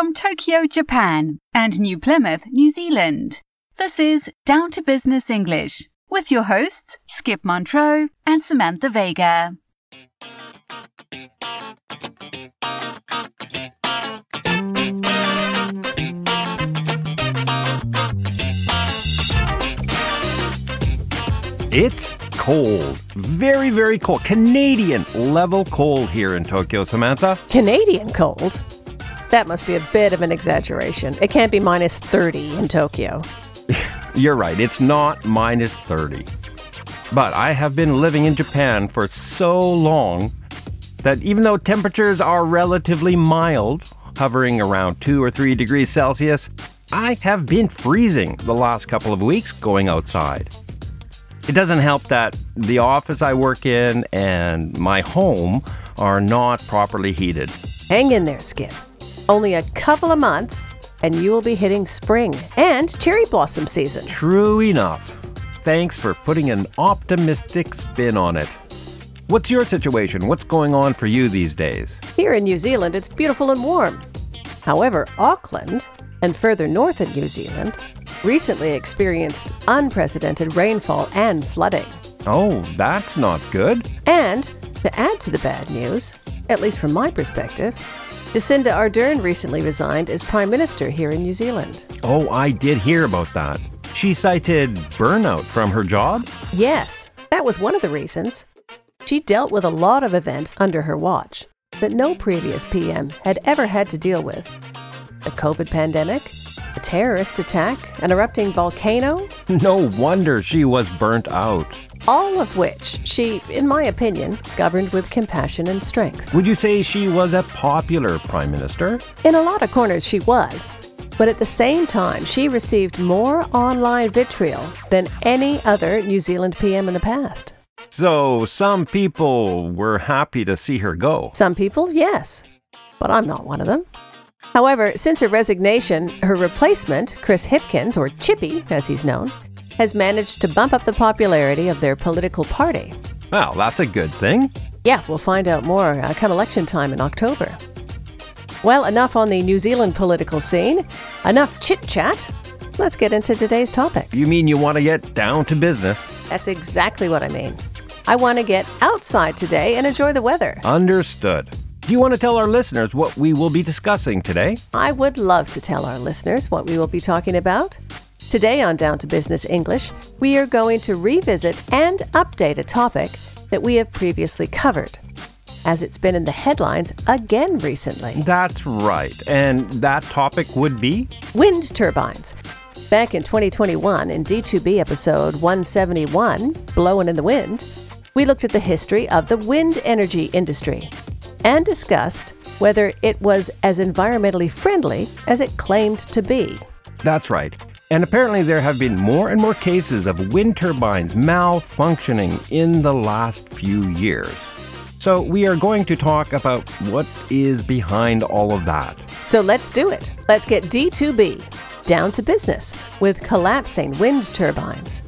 from Tokyo, Japan, and New Plymouth, New Zealand. This is Down to Business English with your hosts, Skip Montreux and Samantha Vega. It's cold. Very, very cold. Canadian level cold here in Tokyo, Samantha. Canadian cold? That must be a bit of an exaggeration. It can't be minus 30 in Tokyo. You're right, it's not minus 30. But I have been living in Japan for so long that even though temperatures are relatively mild, hovering around 2 or 3 degrees Celsius, I have been freezing the last couple of weeks going outside. It doesn't help that the office I work in and my home are not properly heated. Hang in there, Skip. Only a couple of months, and you will be hitting spring and cherry blossom season. True enough. Thanks for putting an optimistic spin on it. What's your situation? What's going on for you these days? Here in New Zealand, it's beautiful and warm. However, Auckland and further north in New Zealand recently experienced unprecedented rainfall and flooding. Oh, that's not good. And to add to the bad news, at least from my perspective, Jacinda Ardern recently resigned as Prime Minister here in New Zealand. Oh, I did hear about that. She cited burnout from her job? Yes, that was one of the reasons. She dealt with a lot of events under her watch that no previous PM had ever had to deal with the COVID pandemic, a terrorist attack, an erupting volcano. No wonder she was burnt out. All of which she, in my opinion, governed with compassion and strength. Would you say she was a popular prime minister? In a lot of corners, she was. But at the same time, she received more online vitriol than any other New Zealand PM in the past. So some people were happy to see her go. Some people, yes. But I'm not one of them. However, since her resignation, her replacement, Chris Hipkins, or Chippy as he's known, has managed to bump up the popularity of their political party. Well, that's a good thing. Yeah, we'll find out more uh, come election time in October. Well, enough on the New Zealand political scene. Enough chit chat. Let's get into today's topic. You mean you want to get down to business? That's exactly what I mean. I want to get outside today and enjoy the weather. Understood. Do you want to tell our listeners what we will be discussing today? I would love to tell our listeners what we will be talking about. Today on Down to Business English, we are going to revisit and update a topic that we have previously covered, as it's been in the headlines again recently. That's right. And that topic would be? Wind turbines. Back in 2021, in D2B episode 171, Blowing in the Wind, we looked at the history of the wind energy industry and discussed whether it was as environmentally friendly as it claimed to be. That's right. And apparently, there have been more and more cases of wind turbines malfunctioning in the last few years. So, we are going to talk about what is behind all of that. So, let's do it. Let's get D2B down to business with collapsing wind turbines.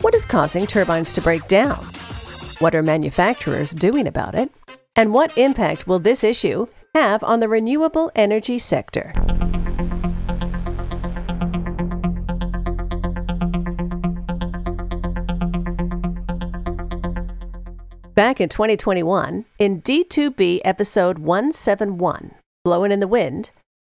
What is causing turbines to break down? What are manufacturers doing about it? And what impact will this issue have on the renewable energy sector? Back in 2021, in D2B episode 171, Blowing in the Wind,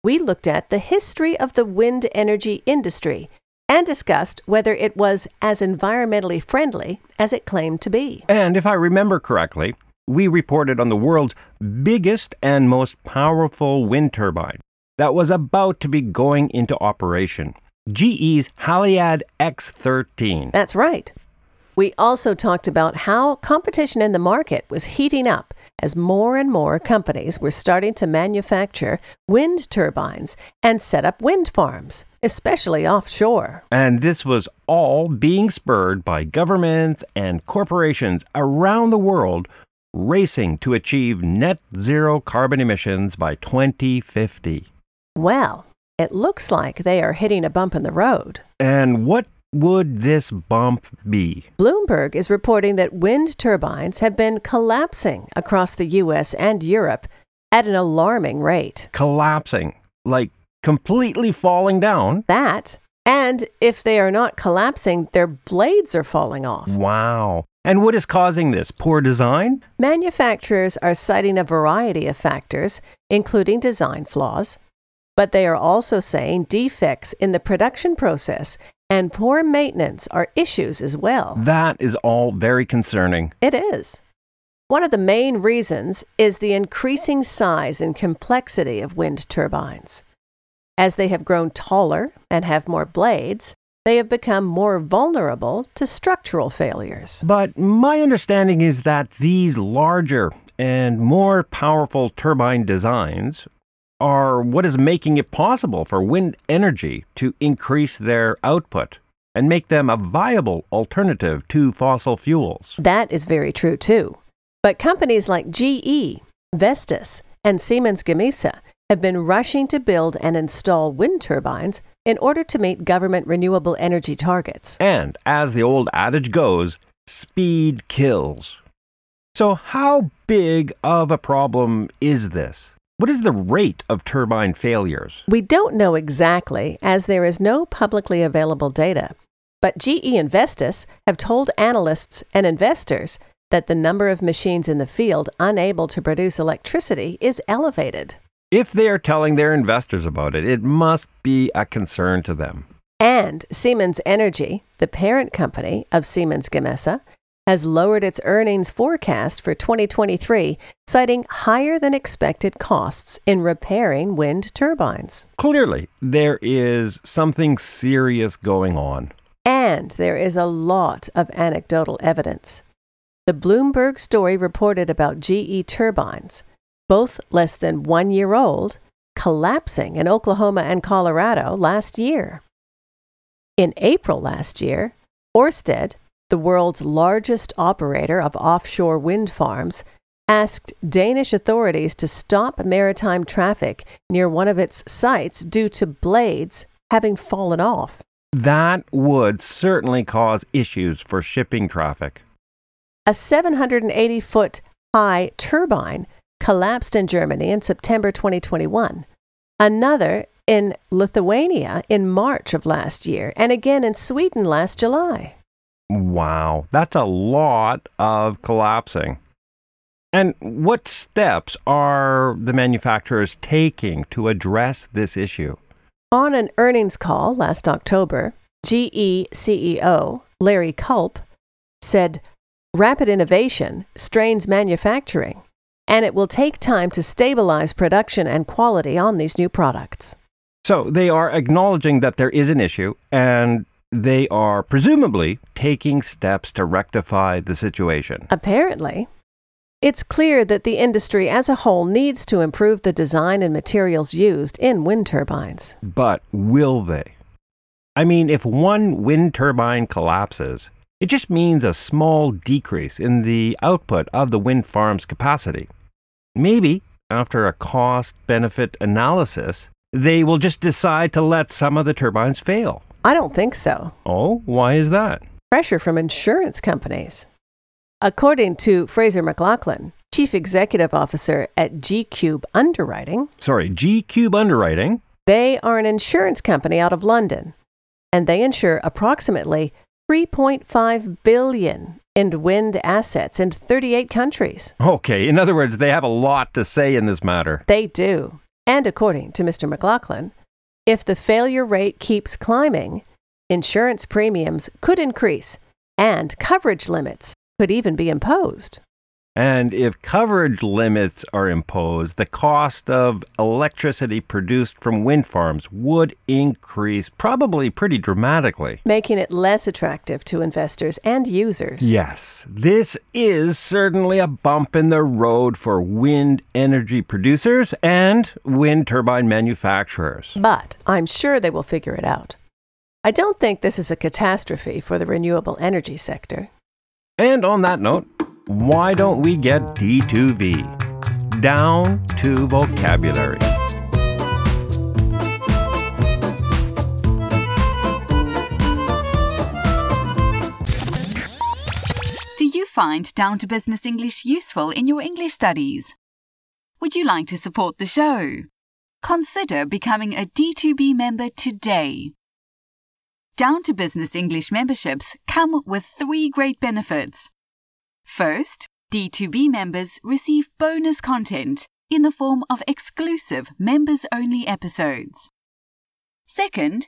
we looked at the history of the wind energy industry and discussed whether it was as environmentally friendly as it claimed to be. And if I remember correctly, we reported on the world's biggest and most powerful wind turbine that was about to be going into operation GE's Haliade X13. That's right. We also talked about how competition in the market was heating up as more and more companies were starting to manufacture wind turbines and set up wind farms, especially offshore. And this was all being spurred by governments and corporations around the world racing to achieve net zero carbon emissions by 2050. Well, it looks like they are hitting a bump in the road. And what would this bump be? Bloomberg is reporting that wind turbines have been collapsing across the US and Europe at an alarming rate. Collapsing. Like completely falling down? That, and if they are not collapsing, their blades are falling off. Wow. And what is causing this? Poor design? Manufacturers are citing a variety of factors, including design flaws, but they are also saying defects in the production process and poor maintenance are issues as well. That is all very concerning. It is. One of the main reasons is the increasing size and complexity of wind turbines. As they have grown taller and have more blades, they have become more vulnerable to structural failures. But my understanding is that these larger and more powerful turbine designs are what is making it possible for wind energy to increase their output and make them a viable alternative to fossil fuels. That is very true too. But companies like GE, Vestas, and Siemens Gamesa have been rushing to build and install wind turbines in order to meet government renewable energy targets. And as the old adage goes, speed kills. So, how big of a problem is this? What is the rate of turbine failures? We don't know exactly, as there is no publicly available data. But GE and Vestas have told analysts and investors that the number of machines in the field unable to produce electricity is elevated. If they are telling their investors about it, it must be a concern to them. And Siemens Energy, the parent company of Siemens Gamesa, has lowered its earnings forecast for 2023, citing higher than expected costs in repairing wind turbines. Clearly, there is something serious going on. And there is a lot of anecdotal evidence. The Bloomberg story reported about GE turbines, both less than one year old, collapsing in Oklahoma and Colorado last year. In April last year, Ørsted the world's largest operator of offshore wind farms, asked Danish authorities to stop maritime traffic near one of its sites due to blades having fallen off. That would certainly cause issues for shipping traffic. A 780 foot high turbine collapsed in Germany in September 2021. Another in Lithuania in March of last year, and again in Sweden last July. Wow, that's a lot of collapsing. And what steps are the manufacturers taking to address this issue? On an earnings call last October, GE CEO Larry Culp said rapid innovation strains manufacturing, and it will take time to stabilize production and quality on these new products. So they are acknowledging that there is an issue and they are presumably taking steps to rectify the situation. Apparently. It's clear that the industry as a whole needs to improve the design and materials used in wind turbines. But will they? I mean, if one wind turbine collapses, it just means a small decrease in the output of the wind farm's capacity. Maybe, after a cost benefit analysis, they will just decide to let some of the turbines fail. I don't think so. Oh, why is that? Pressure from insurance companies. According to Fraser McLachlan, Chief Executive Officer at G Cube Underwriting. Sorry, G Cube Underwriting. They are an insurance company out of London, and they insure approximately 3.5 billion in wind assets in 38 countries. Okay, in other words, they have a lot to say in this matter. They do. And according to Mr. McLachlan, if the failure rate keeps climbing, insurance premiums could increase and coverage limits could even be imposed. And if coverage limits are imposed, the cost of electricity produced from wind farms would increase probably pretty dramatically, making it less attractive to investors and users. Yes, this is certainly a bump in the road for wind energy producers and wind turbine manufacturers. But I'm sure they will figure it out. I don't think this is a catastrophe for the renewable energy sector. And on that note, why don't we get D2V? Down to vocabulary. Do you find Down to Business English useful in your English studies? Would you like to support the show? consider becoming a D2B member today. Down to Business English memberships come with three great benefits. First, D2B members receive bonus content in the form of exclusive members only episodes. Second,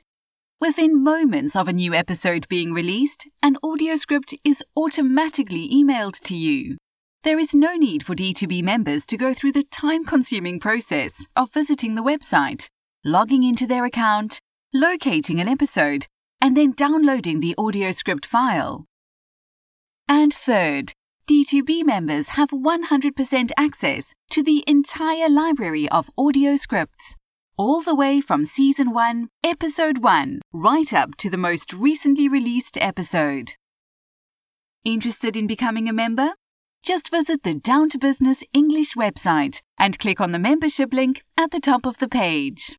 within moments of a new episode being released, an audio script is automatically emailed to you. There is no need for D2B members to go through the time consuming process of visiting the website, logging into their account, locating an episode, and then downloading the audio script file. And third, D2B members have 100% access to the entire library of audio scripts, all the way from Season 1, Episode 1, right up to the most recently released episode. Interested in becoming a member? Just visit the Down to Business English website and click on the membership link at the top of the page.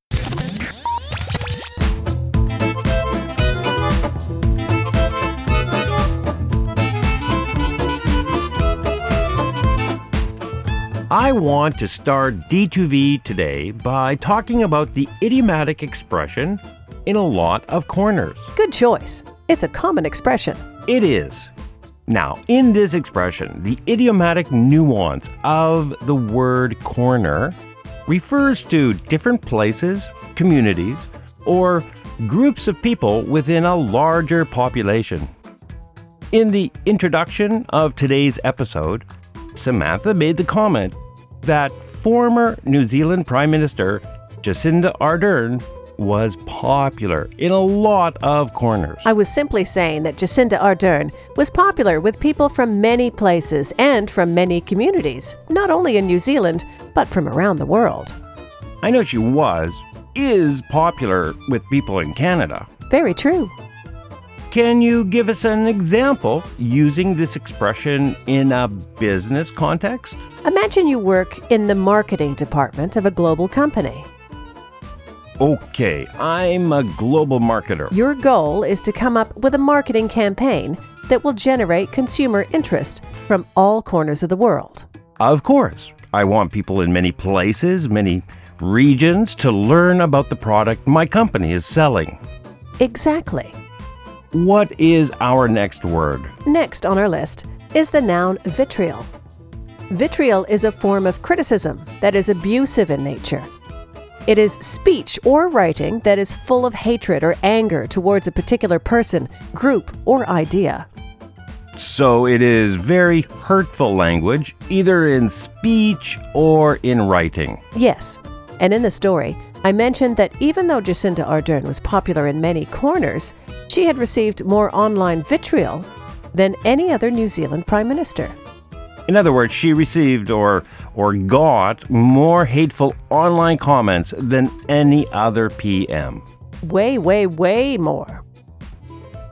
I want to start D2V today by talking about the idiomatic expression in a lot of corners. Good choice. It's a common expression. It is. Now, in this expression, the idiomatic nuance of the word corner refers to different places, communities, or groups of people within a larger population. In the introduction of today's episode, Samantha made the comment that former New Zealand Prime Minister Jacinda Ardern was popular in a lot of corners. I was simply saying that Jacinda Ardern was popular with people from many places and from many communities, not only in New Zealand, but from around the world. I know she was, is popular with people in Canada. Very true. Can you give us an example using this expression in a business context? Imagine you work in the marketing department of a global company. Okay, I'm a global marketer. Your goal is to come up with a marketing campaign that will generate consumer interest from all corners of the world. Of course, I want people in many places, many regions to learn about the product my company is selling. Exactly. What is our next word? Next on our list is the noun vitriol. Vitriol is a form of criticism that is abusive in nature. It is speech or writing that is full of hatred or anger towards a particular person, group, or idea. So it is very hurtful language, either in speech or in writing. Yes, and in the story, I mentioned that even though Jacinda Ardern was popular in many corners, she had received more online vitriol than any other New Zealand Prime Minister. In other words, she received or or got more hateful online comments than any other PM. Way, way, way more.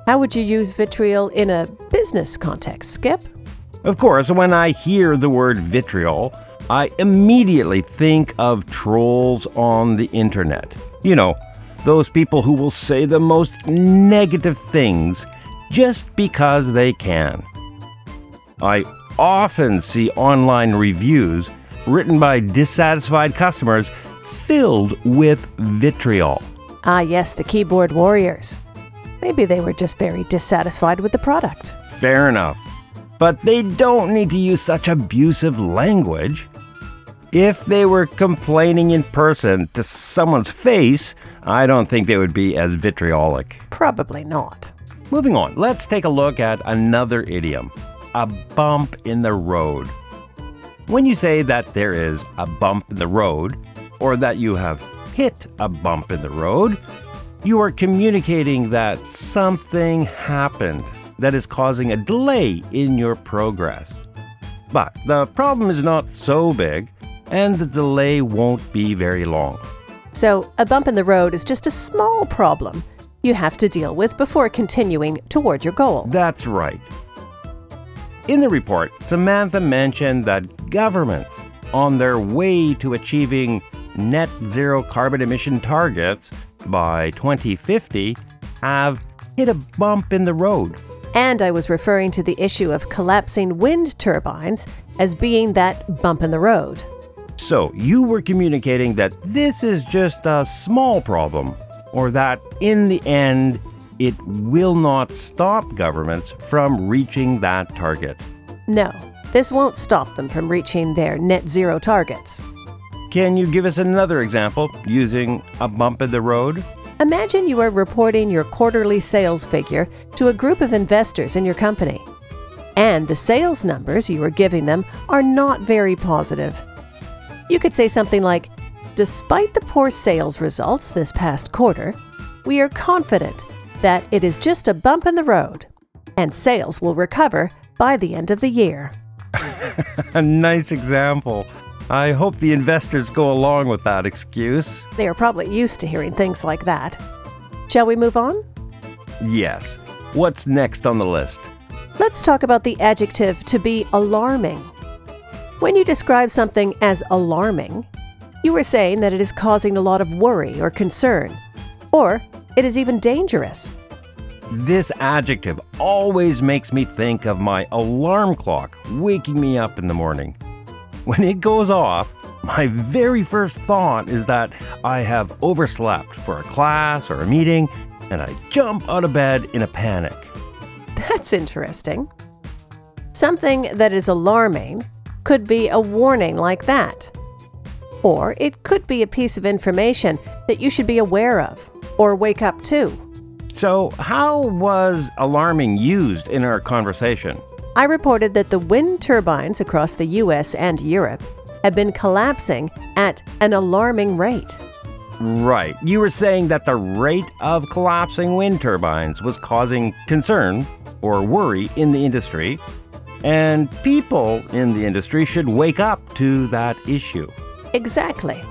How would you use vitriol in a business context, Skip? Of course, when I hear the word vitriol, I immediately think of trolls on the internet. You know, those people who will say the most negative things just because they can. I often see online reviews written by dissatisfied customers filled with vitriol. Ah, yes, the keyboard warriors. Maybe they were just very dissatisfied with the product. Fair enough. But they don't need to use such abusive language. If they were complaining in person to someone's face, I don't think they would be as vitriolic. Probably not. Moving on, let's take a look at another idiom a bump in the road. When you say that there is a bump in the road, or that you have hit a bump in the road, you are communicating that something happened that is causing a delay in your progress. But the problem is not so big, and the delay won't be very long. So, a bump in the road is just a small problem you have to deal with before continuing toward your goal. That's right. In the report, Samantha mentioned that governments, on their way to achieving net zero carbon emission targets by 2050, have hit a bump in the road. And I was referring to the issue of collapsing wind turbines as being that bump in the road. So you were communicating that this is just a small problem, or that in the end, it will not stop governments from reaching that target. No, this won't stop them from reaching their net zero targets. Can you give us another example using a bump in the road? Imagine you are reporting your quarterly sales figure to a group of investors in your company, and the sales numbers you are giving them are not very positive. You could say something like, Despite the poor sales results this past quarter, we are confident that it is just a bump in the road, and sales will recover by the end of the year. A nice example. I hope the investors go along with that excuse. They are probably used to hearing things like that. Shall we move on? Yes. What's next on the list? Let's talk about the adjective to be alarming. When you describe something as alarming, you are saying that it is causing a lot of worry or concern, or it is even dangerous. This adjective always makes me think of my alarm clock waking me up in the morning. When it goes off, my very first thought is that I have overslept for a class or a meeting, and I jump out of bed in a panic. That's interesting. Something that is alarming could be a warning like that. Or it could be a piece of information that you should be aware of or wake up to. So, how was alarming used in our conversation? I reported that the wind turbines across the US and Europe have been collapsing at an alarming rate. Right. You were saying that the rate of collapsing wind turbines was causing concern or worry in the industry, and people in the industry should wake up to that issue. Exactly.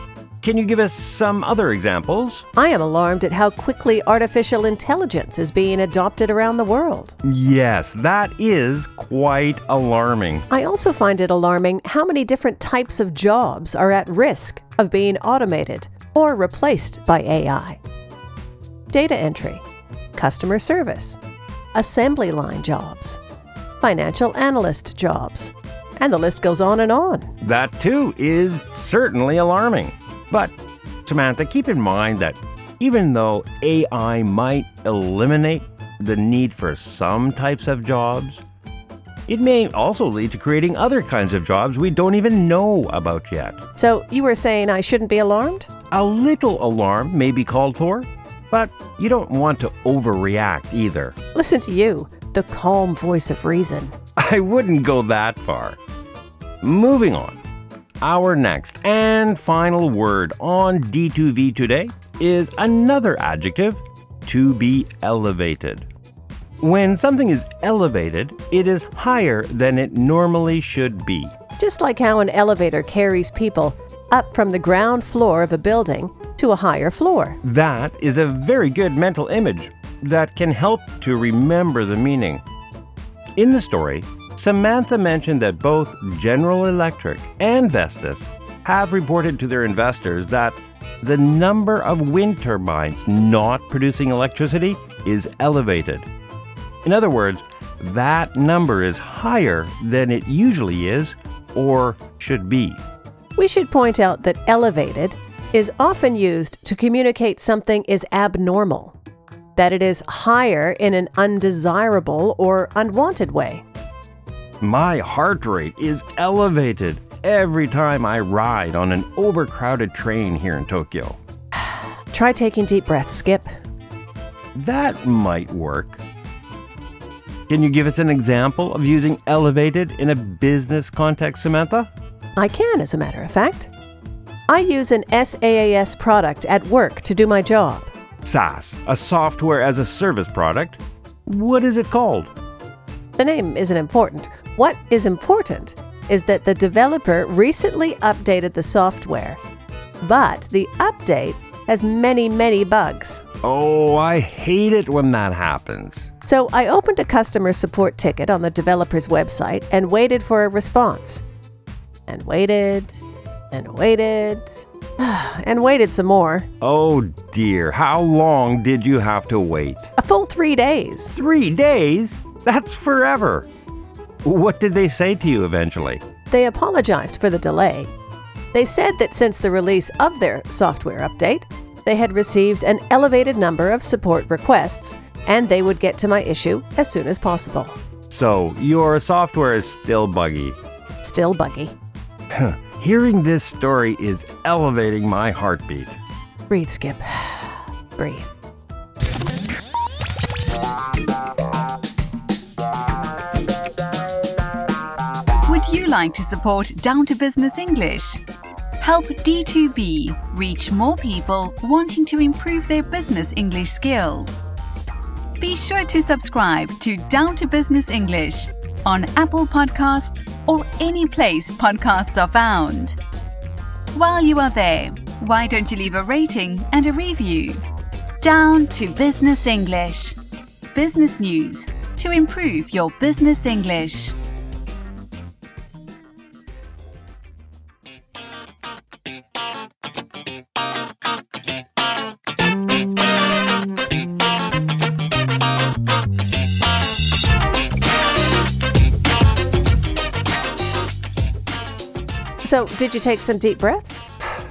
Can you give us some other examples? I am alarmed at how quickly artificial intelligence is being adopted around the world. Yes, that is quite alarming. I also find it alarming how many different types of jobs are at risk of being automated or replaced by AI. Data entry, customer service, assembly line jobs, financial analyst jobs, and the list goes on and on. That too is certainly alarming. But, Samantha, keep in mind that even though AI might eliminate the need for some types of jobs, it may also lead to creating other kinds of jobs we don't even know about yet. So, you were saying I shouldn't be alarmed? A little alarm may be called for, but you don't want to overreact either. Listen to you, the calm voice of reason. I wouldn't go that far. Moving on. Our next and final word on D2V today is another adjective to be elevated. When something is elevated, it is higher than it normally should be. Just like how an elevator carries people up from the ground floor of a building to a higher floor. That is a very good mental image that can help to remember the meaning. In the story, Samantha mentioned that both General Electric and Vestas have reported to their investors that the number of wind turbines not producing electricity is elevated. In other words, that number is higher than it usually is or should be. We should point out that elevated is often used to communicate something is abnormal, that it is higher in an undesirable or unwanted way. My heart rate is elevated every time I ride on an overcrowded train here in Tokyo. Try taking deep breaths, Skip. That might work. Can you give us an example of using elevated in a business context, Samantha? I can, as a matter of fact. I use an SaaS product at work to do my job. SaaS, a software as a service product. What is it called? The name isn't important. What is important is that the developer recently updated the software, but the update has many, many bugs. Oh, I hate it when that happens. So I opened a customer support ticket on the developer's website and waited for a response. And waited, and waited, and waited some more. Oh dear, how long did you have to wait? A full three days. Three days? That's forever. What did they say to you eventually? They apologized for the delay, They said that since the release of their software update, they had received an elevated number of support requests and they would get to my issue as soon as possible. So, your software is still buggy. Still buggy. Hearing this story is elevating my heartbeat. Breathe, Skip. Breathe. Like to support Down to Business English? Help D2B reach more people wanting to improve their business English skills. Be sure to subscribe to Down to Business English on Apple Podcasts or any place podcasts are found. While you are there, why don't you leave a rating and a review? Down to Business English. Business news to improve your business English. So, did you take some deep breaths?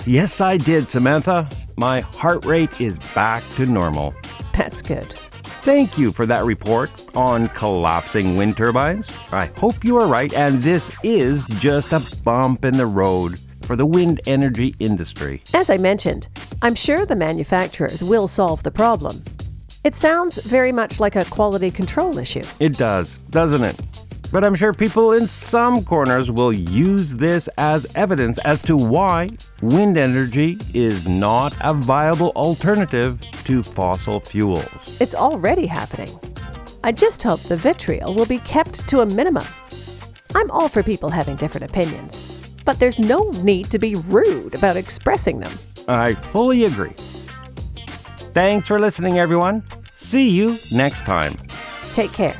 Yes, I did, Samantha. My heart rate is back to normal. That's good. Thank you for that report on collapsing wind turbines. I hope you are right, and this is just a bump in the road for the wind energy industry. As I mentioned, I'm sure the manufacturers will solve the problem. It sounds very much like a quality control issue. It does, doesn't it? But I'm sure people in some corners will use this as evidence as to why wind energy is not a viable alternative to fossil fuels. It's already happening. I just hope the vitriol will be kept to a minimum. I'm all for people having different opinions, but there's no need to be rude about expressing them. I fully agree. Thanks for listening, everyone. See you next time. Take care.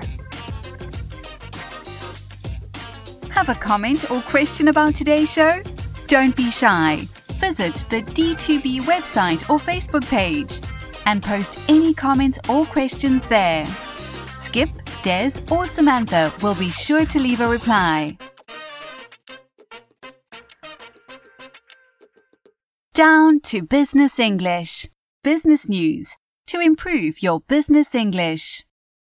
Have a comment or question about today's show? Don't be shy. Visit the D2B website or Facebook page and post any comments or questions there. Skip, Des, or Samantha will be sure to leave a reply. Down to Business English. Business news to improve your business English.